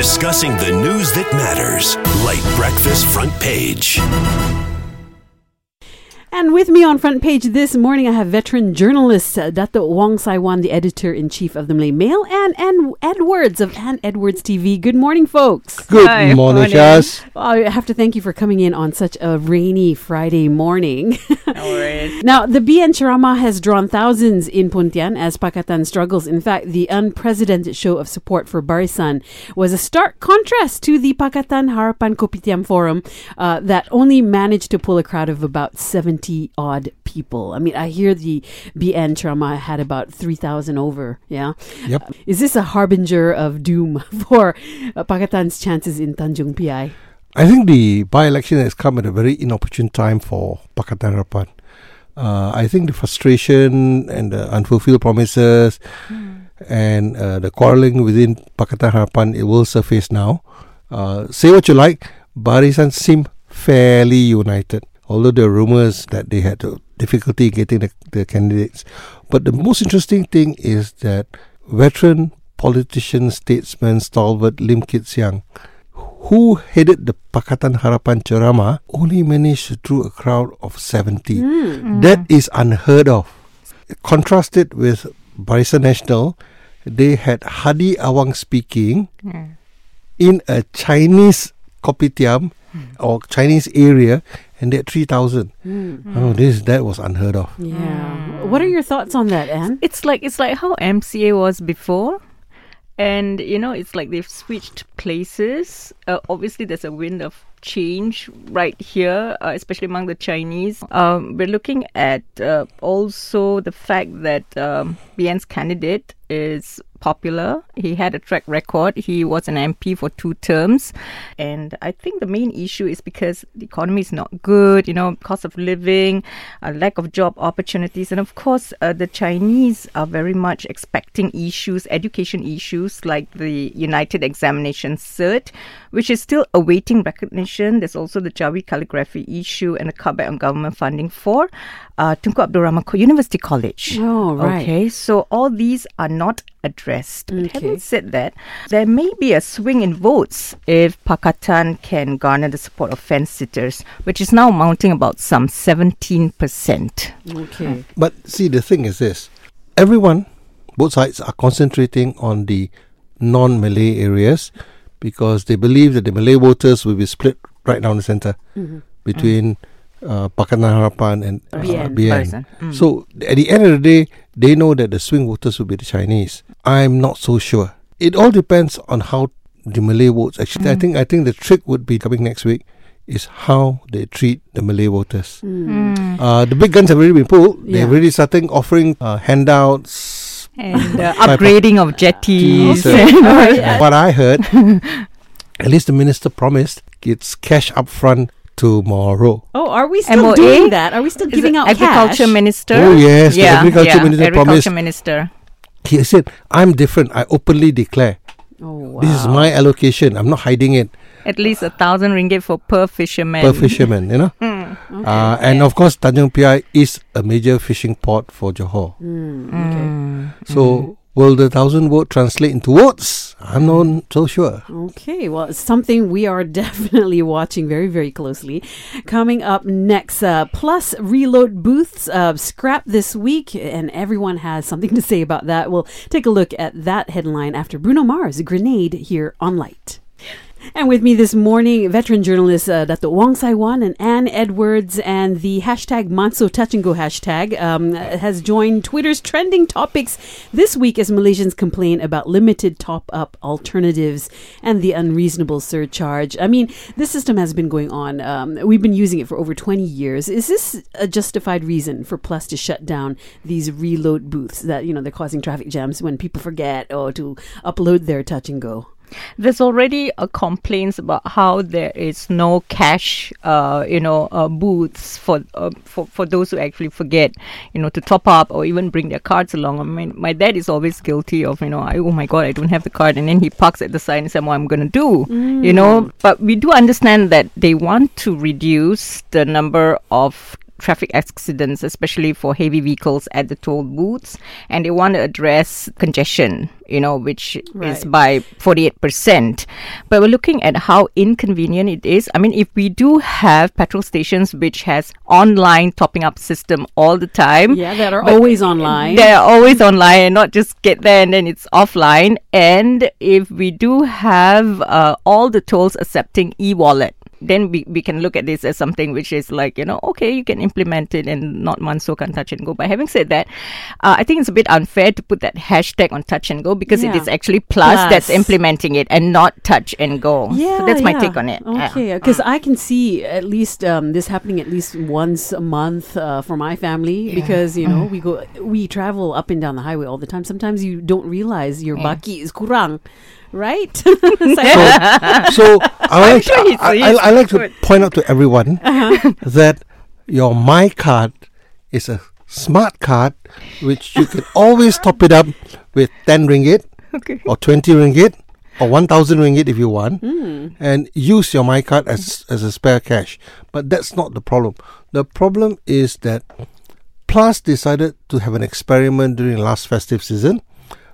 discussing the news that matters. Late breakfast front page. And with me on front page this morning, I have veteran journalist uh, Dato Wong Sai Wan, the editor in chief of the Malay Mail, and Ann Edwards of Ann Edwards TV. Good morning, folks. Good Hi, morning, morning. Shaz. I have to thank you for coming in on such a rainy Friday morning. No worries. Now, the BN Ceramah has drawn thousands in Pontian as Pakatan struggles. In fact, the unprecedented show of support for Barisan was a stark contrast to the Pakatan Harapan Kopitiam Forum uh, that only managed to pull a crowd of about 70 odd people. I mean, I hear the BN Ceramah had about 3,000 over, yeah? Yep. Is this a harbinger of doom for uh, Pakatan's chances in Tanjung Piai? I think the by-election has come at a very inopportune time for Pakatan Harapan. Uh, I think the frustration and the unfulfilled promises and uh, the quarrelling within Pakatan Harapan it will surface now. Uh, say what you like, Barisan seem fairly united. Although there are rumors that they had difficulty getting the, the candidates, but the most interesting thing is that veteran politician, statesman, stalwart Lim Kit Siang, who headed the Pakatan Harapan Ceramah, only managed to draw a crowd of 70. Hmm. Mm. That is unheard of. Contrasted with Barisan Nasional, they had Hadi Awang speaking in a Chinese kopitiam or Chinese area, and they had 3,000. Oh, this that was unheard of. Yeah. What are your thoughts on that, Anne? It's like it's like how MCA was before, and you know it's like they've switched places. Uh, obviously, there's a wind of change right here, uh, especially among the Chinese. Um, we're looking at uh, also the fact that um, BN's candidate is popular. He had a track record. He was an MP for two terms. And I think the main issue is because the economy is not good, you know, cost of living, a lack of job opportunities. And of course, uh, the Chinese are very much expecting issues, education issues like the Unified Examination Cert, which is still awaiting recognition. There's also the Jawi calligraphy issue and a cutback on government funding for uh, Tunku Abdul Rahman University College. Oh, right. Okay, so all these are not addressed. But Okay. Having said that, there may be a swing in votes if Pakatan can garner the support of fence sitters, which is now mounting about some 17%. Okay. But see, the thing is this everyone, both sides, are concentrating on the non Malay areas because they believe that the Malay voters will be split right down the center between uh, Pakatan Harapan and uh, BN. BN. Mm. So at the end of the day, they know that the swing voters will be the Chinese. I'm not so sure. It all depends on how the Malay votes. Actually, I think I think the trick would be coming next week is how they treat the Malay voters. Mm. Uh, the big guns have already been pulled. Yeah. They're already starting offering uh, handouts. And uh, upgrading of jetties. So, what I heard, at least the minister promised it's cash up front tomorrow. Oh, are we still MOA? doing that? Are we still Is giving it out agriculture cash? minister? Oh, yes, the yeah, agriculture yeah, minister agriculture promised- minister. He said, I'm different. I openly declare. Oh, wow. This is my allocation. I'm not hiding it At least a thousand ringgit for per fisherman. per fisherman, you know. Mm. Uh, and of course, Tanjung Piai is a major fishing port for Johor. Mm, okay. Mm. So, will the thousand vote translate into votes? I'm not so sure. Okay, well, it's something we are definitely watching very, very closely. Coming up next, uh, plus reload booths uh, scrap this week, and everyone has something to say about that. We'll take a look at that headline after Bruno Mars, Grenade, here on Lite. And with me this morning, veteran journalists uh, Dato Wong Sai Wan and Anne Edwards, and the hashtag Mansuh Touch and Go hashtag um, has joined Twitter's trending topics this week as Malaysians complain about limited top up alternatives and the unreasonable surcharge. I mean, this system has been going on. Um, we've been using it for over 20 years. Is this a justified reason for Plus to shut down these reload booths that, you know, they're causing traffic jams when people forget or to upload their touch and go? There's already a complaints about how there is no cash, uh, you know, uh, booths for, uh, for for those who actually forget, you know, to top up or even bring their cards along. I mean, my dad is always guilty of, you know, I, oh my god, I don't have the card, and then he parks at the side and says, "What I'm gonna do," you know. But we do understand that they want to reduce the number of traffic accidents, especially for heavy vehicles at the toll booths, and they want to address congestion, you know, which is by 48%. But we're looking at how inconvenient it is. I mean, if we do have petrol stations which has online topping up system all the time, Yeah, that are always online. They're always online and not just get there and then it's offline. And if we do have uh, all the tolls accepting e-wallet, then we, we can look at this as something which is like, you know, okay, you can implement it and not Mansuhkan touch and go. But having said that, uh, I think it's a bit unfair to put that hashtag on touch and go because it Yeah. is actually Plus, Plus. that's implementing it and not touch and go. Yeah, so that's my take on it. Okay, because I can see at least um, this happening at least once a month uh, for my family because you know we go we travel up and down the highway all the time. Sometimes you don't realize your baki is kurang, right? So I like, sure I, I, I like to point out to everyone Uh-huh. that your MyKad is a smart card which you can always top it up with 10 ringgit Okay. or 20 ringgit or 1000 ringgit if you want Hmm. and use your MyKad as, as a spare cash. But that's not the problem. The problem is that Plus decided to have an experiment during last festive season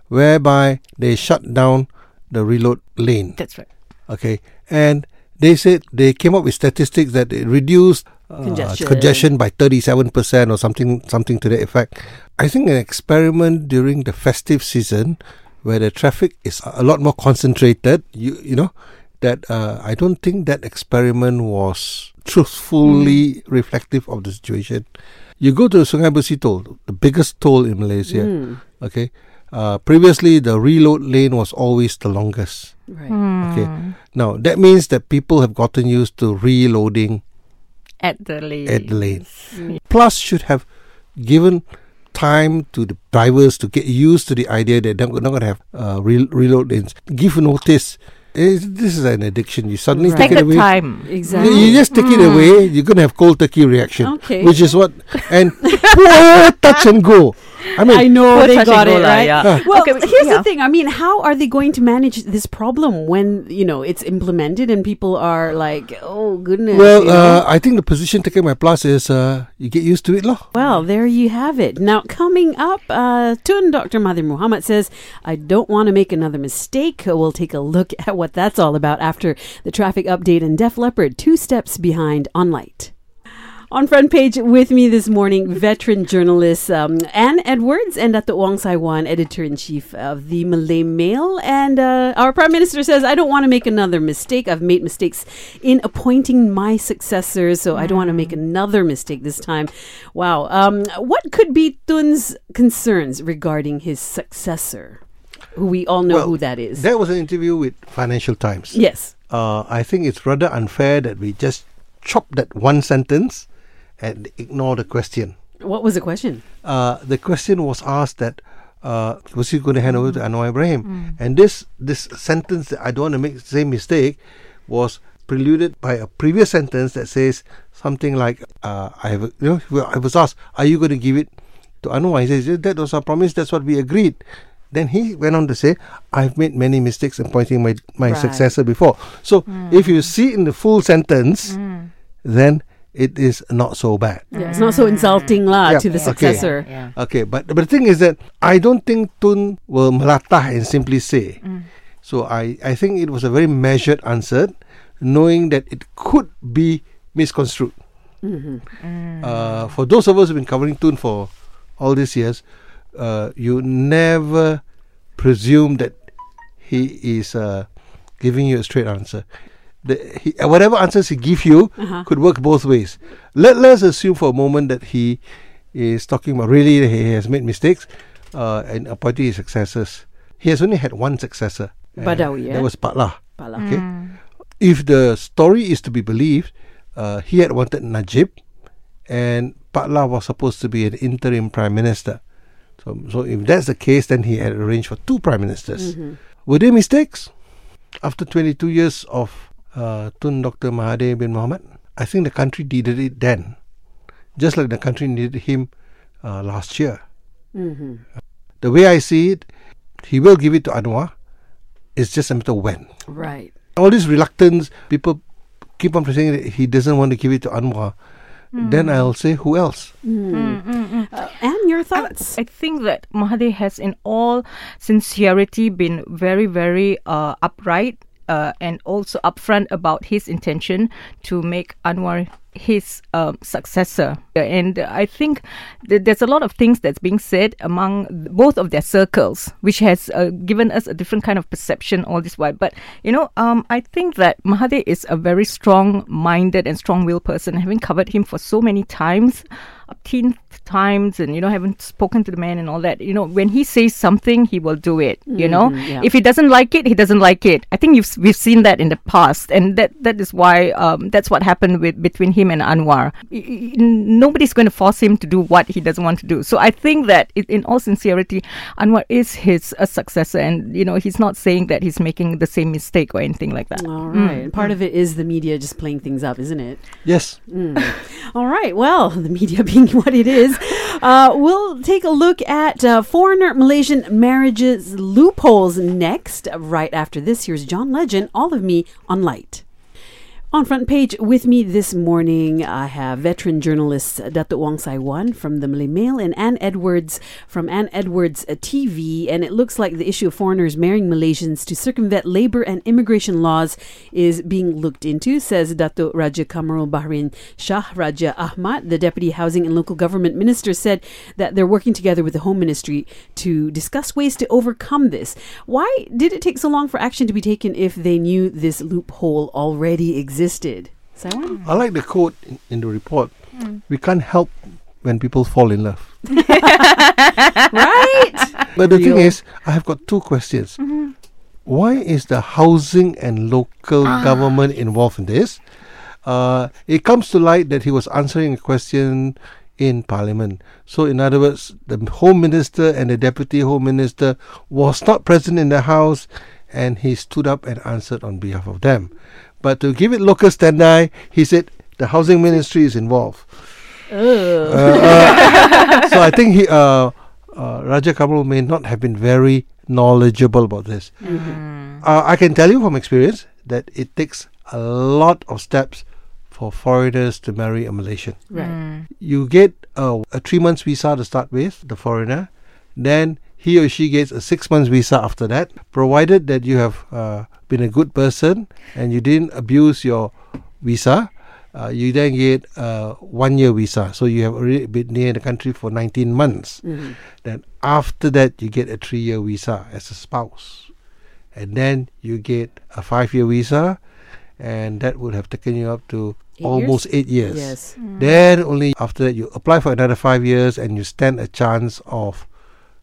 whereby they shut down the reload lane. That's right. Okay, and they said they came up with statistics that it reduced uh, Congestion. congestion by thirty-seven percent or something, something to that effect. I think an experiment during the festive season, where the traffic is a lot more concentrated, you you know, that uh, I don't think that experiment was truthfully reflective of the situation. You go to the Sungai Besi toll, the biggest toll in Malaysia. Mm, Okay, uh, previously the reload lane was always the longest. right. Okay. Now that means that people have gotten used to reloading At the lane. at the lane. Plus, should have given time to the drivers to get used to the idea that they're not going to have uh, re- reload lanes. Give notice. Eh, this is an addiction. You suddenly Right. take Take it the away. time. You, Exactly. you just take it away. You're going to have cold turkey reaction. Okay. Which is what and poor touch and go. I mean, I know Poor they got it lah, right. yeah. Well, Okay, here's yeah. the thing. I mean, how are they going to manage this problem when you know it's implemented and people are like, "Oh goodness." well, you know? uh, I think the position taken by Plus is uh, you get used to it, lah. Well, there you have it. Now, coming up, uh, Tun Dr. Mahathir Mohamad says, I don't want to make another mistake. We'll take a look at what that's all about after the traffic update and Def Leppard two steps behind on Lite. On front page with me this morning, veteran journalist um, Anne Edwards and Dato Wong Sai Wan, editor in chief of the Malay Mail. And uh, our prime minister says, I don't want to make another mistake. I've made mistakes in appointing my successors, so I don't want to make another mistake this time. Wow. Um, what could be Tun's concerns regarding his successor? Who we all know Well, who that is. That was an interview with Financial Times. yes. uh, I think it's rather unfair that we just chop that one sentence and ignore the question. What was the question? Uh, the question was asked that uh, was he going to hand over to Anwar Ibrahim, and this this sentence that I don't want to make the same mistake was preluded by a previous sentence that says something like uh, I have you know I was asked are you going to give it to Anwar? He says that was our promise. That's what we agreed. Then he went on to say I've made many mistakes in appointing my my Right. successor before. So if you see in the full sentence then it is not so bad Yeah, it's not so insulting lah Yeah, to the okay. successor. Yeah. Okay, but, but the thing is that I don't think Tun will melatah and simply say. So I, I think it was a very measured answer, knowing that it could be misconstrued. Uh, for those of us who've been covering Tun for all these years, uh, you never presume that he is uh, giving you a straight answer. The, he, uh, whatever answers he give you Uh-huh. could work both ways. Let let's assume for a moment that he is talking about really he has made mistakes uh, and appointing his successors. He has only had one successor. Badawi, eh? That was Pak Lah. Pala. Okay. If the story is to be believed, uh, he had wanted Najib, and Pak Lah was supposed to be an interim prime minister. So, so if that's the case, then he had arranged for two prime ministers. Were there mistakes? After 22 years of uh, Tun Dr. Mahathir bin Mohamad, I think the country needed it then, just like the country needed him uh, last year. The way I see it, he will give it to Anwar. It's just a matter of when Right. all this reluctance, people keep on saying that he doesn't want to give it to Anwar. then I'll say who else. Uh, and your thoughts? I think that Mahathir has, in all sincerity, been very, very uh, upright uh, and also upfront about his intention to make Anwar his um, successor. And I think that there's a lot of things that's being said among both of their circles, which has uh, given us a different kind of perception all this while. But, you know, um, I think that Mahathir is a very strong minded and strong willed person. Having covered him for so many times, umpteenth times and you know haven't spoken to the man and all that you know when he says something he will do it you know yeah. if he doesn't like it he doesn't like it i think you've, we've seen that in the past and that that is why um, that's what happened with between him and anwar Y- y- nobody's going to force him to do what he doesn't want to do so i think that in all sincerity anwar is his a successor and you know he's not saying that he's making the same mistake or anything like that All right. And Part of it is the media just playing things up, isn't it? Yes. All right. Well, the media being what it is, uh, we'll take a look at uh, foreigner Malaysian marriages loopholes next. Right after this, here's John Legend, All of Me on Lite. On front page with me this morning, I have veteran journalists Datuk Wong Sai Wan from the Malay Mail and Ann Edwards from Ann Edwards TV. And it looks like the issue of foreigners marrying Malaysians to circumvent labor and immigration laws is being looked into, says Datuk Raja Kamarul Bahrin Shah Raja Ahmad. The Deputy Housing and Local Government Minister said that they're working together with the Home Ministry to discuss ways to overcome this. Why did it take so long for action to be taken if they knew this loophole already existed? Saiwan? I like the quote in, in the report. Hmm. We can't help when people fall in love. right? But the thing is, I have got two questions. Mm-hmm. Why is the housing and local ah. government involved in this? Uh, it comes to light that he was answering a question in Parliament. So, in other words, the Home Minister and the Deputy Home Minister was not present in the House, and he stood up and answered on behalf of them. But to give it local standard, he said the Housing Ministry is involved. Uh, uh, so I think he, uh, uh, Raja Kamal may not have been very knowledgeable about this. Uh, I can tell you from experience that it takes a lot of steps for foreigners to marry a Malaysian. Right. You get a, a three months visa to start with, the foreigner, then he or she gets a six months visa after that, provided that you have uh, been a good person and you didn't abuse your visa. Uh, you then get a one year visa. So you have already been near the country for 19 months. Then after that, you get a three year visa as a spouse. And then you get a five year visa, and that would have taken you up to Eight almost years? eight years. Yes. Then only after that, you apply for another five years and you stand a chance of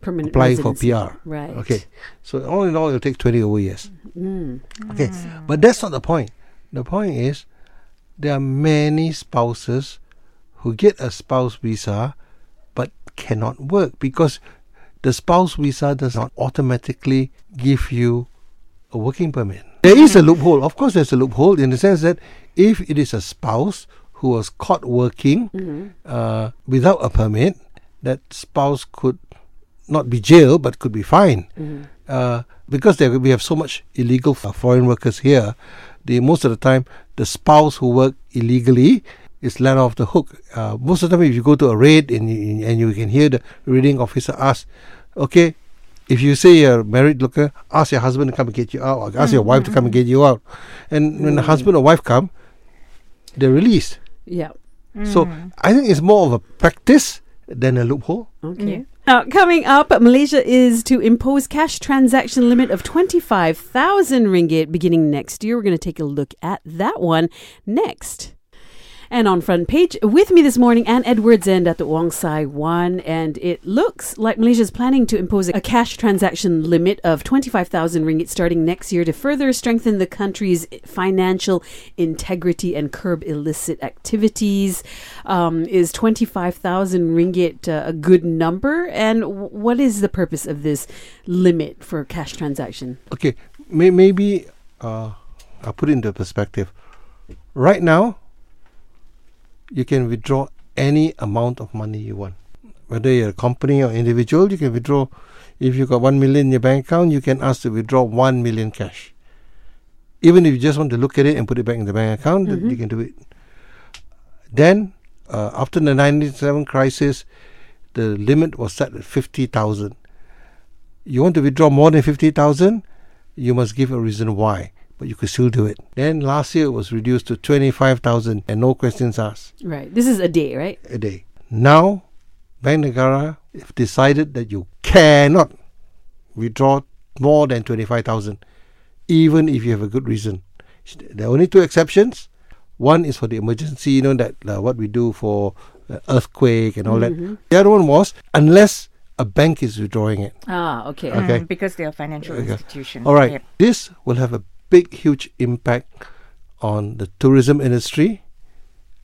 Permanent applying for. PR. Right. Okay. So all in all, it'll take 20 over years. Mm. Okay. But that's not the point. The point is there are many spouses who get a spouse visa but cannot work because the spouse visa does not automatically give you a working permit. There is a loophole. Of course, there's a loophole in the sense that if it is a spouse who was caught working uh, without a permit, that spouse could not be jailed but could be fined. Uh, because there, we have so much illegal foreign workers here, the most of the time the spouse who work illegally is let off the hook. Uh, most of the time, if you go to a raid and you, and you can hear the raiding officer ask, "Okay, if you say you're a married looker, ask your husband to come and get you out, or ask your wife to come and get you out." And when the husband or wife come, they're released. Yeah. So I think it's more of a practice than a loophole. Okay. Now, coming up, Malaysia is to impose cash transaction limit of 25,000 ringgit beginning next year. We're going to take a look at that one next. And on front page with me this morning, Ann Edwards and Datuk Wong Sai Wan. And it looks like Malaysia is planning to impose a cash transaction limit of 25,000 ringgit starting next year to further strengthen the country's financial integrity and curb illicit activities. Um, is 25,000 ringgit uh, a good number? And w- what is the purpose of this limit for cash transaction? Okay, may, maybe uh, I'll put it into perspective. Right now, you can withdraw any amount of money you want. Whether you're a company or individual, you can withdraw. If you've got one million in your bank account, you can ask to withdraw one million cash. Even if you just want to look at it and put it back in the bank account, th- you can do it. Then uh, after the 1997 crisis, the limit was set at 50,000. You want to withdraw more than 50,000, you must give a reason why, but you could still do it. Then last year it was reduced to 25,000 and no questions asked Right. This is a day, right? a day. Now, Bank Negara have decided that you cannot withdraw more than 25,000, even if you have a good reason. There are only two exceptions. One is for the emergency, you know, that uh, what we do for uh, earthquake and all that. The other one was unless a bank is withdrawing it. Ah, okay. Okay. Mm, because they are financial Okay. institutions. All right. Yep. This will have a big, huge impact on the tourism industry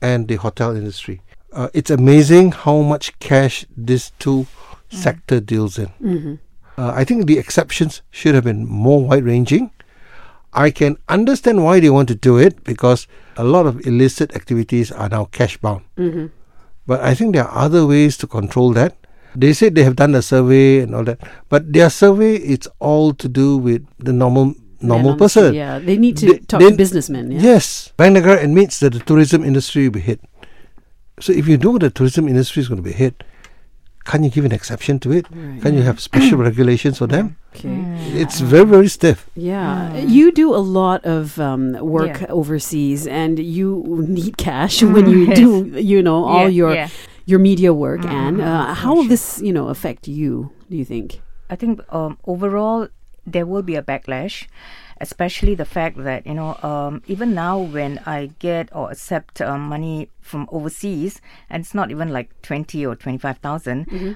and the hotel industry. Uh, it's amazing how much cash this two sector deals in. Mm-hmm. Uh, I think the exceptions should have been more wide ranging. I can understand why they want to do it because a lot of illicit activities are now cash bound. Mm-hmm. But I think there are other ways to control that. They said they have done a survey and all that, but their survey it's all to do with the normal normal And honestly, person. Yeah, they need to They- talk they- to businessmen. Yeah. Yes, Bank Negara admits that the tourism industry will be hit. So if you know the tourism industry is going to be hit, can you give an exception to it? Right. Can you have special regulations for them? Okay. It's very very stiff. Yeah, you do a lot of um, work Yeah. overseas, and you need cash when you do, you know, all Yeah, your yeah. your media work. And uh, mhm, how will this, you know, affect you? Do you think? I think um, overall there will be a backlash, especially the fact that you know um, even now when I get or accept um, money from overseas and it's not even like twenty or twenty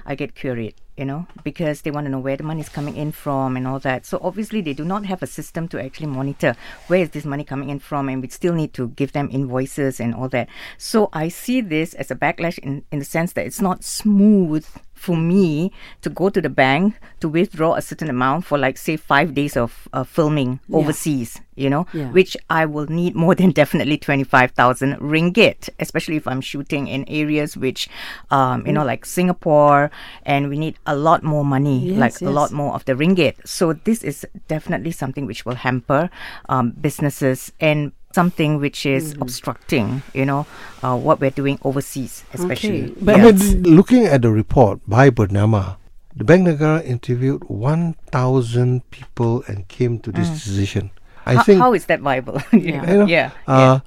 I get queried. You know, because they want to know where the money is coming in from and all that. So obviously, they do not have a system to actually monitor where is this money coming in from, and we still need to give them invoices and all that. So I see this as a backlash in, in the sense that it's not smooth for me to go to the bank to withdraw a certain amount for like say five days of uh, filming Yeah. overseas you know Yeah. which i will need more than definitely 25000 ringgit especially if i'm shooting in areas which um, you know like singapore and we need a lot more money Yes, like a lot more of the ringgit so this is definitely something which will hamper um, businesses and something which is Mm-hmm. obstructing you know uh, what we're doing overseas especially Okay, but- I mean, looking at the report by Bernama, the Bank Negara interviewed 1,000 people and came to this decision. I think how is that viable Yeah. You know, yeah Uh,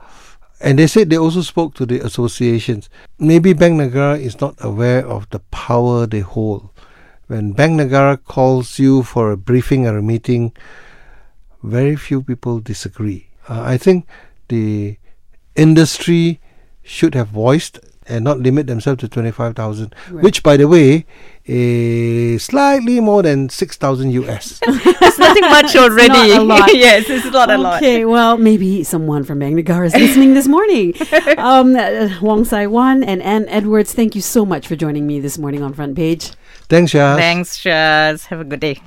And they said they also spoke to the associations. Maybe Bank Negara is not aware of the power they hold. When Bank Negara calls you for a briefing or a meeting, very few people disagree. Uh, I think the industry should have voiced and not limit themselves to 25,000, Right. which, by the way, is slightly more than 6,000 US. it's nothing much already. not a lot. yes, it's not a lot. Okay, well, maybe someone from Bank Negara is listening this morning. Um, uh, Wong Sai Wan and Ann Edwards, thank you so much for joining me this morning on Front Page. Thanks, Shaz. Thanks, Shaz. Have a good day.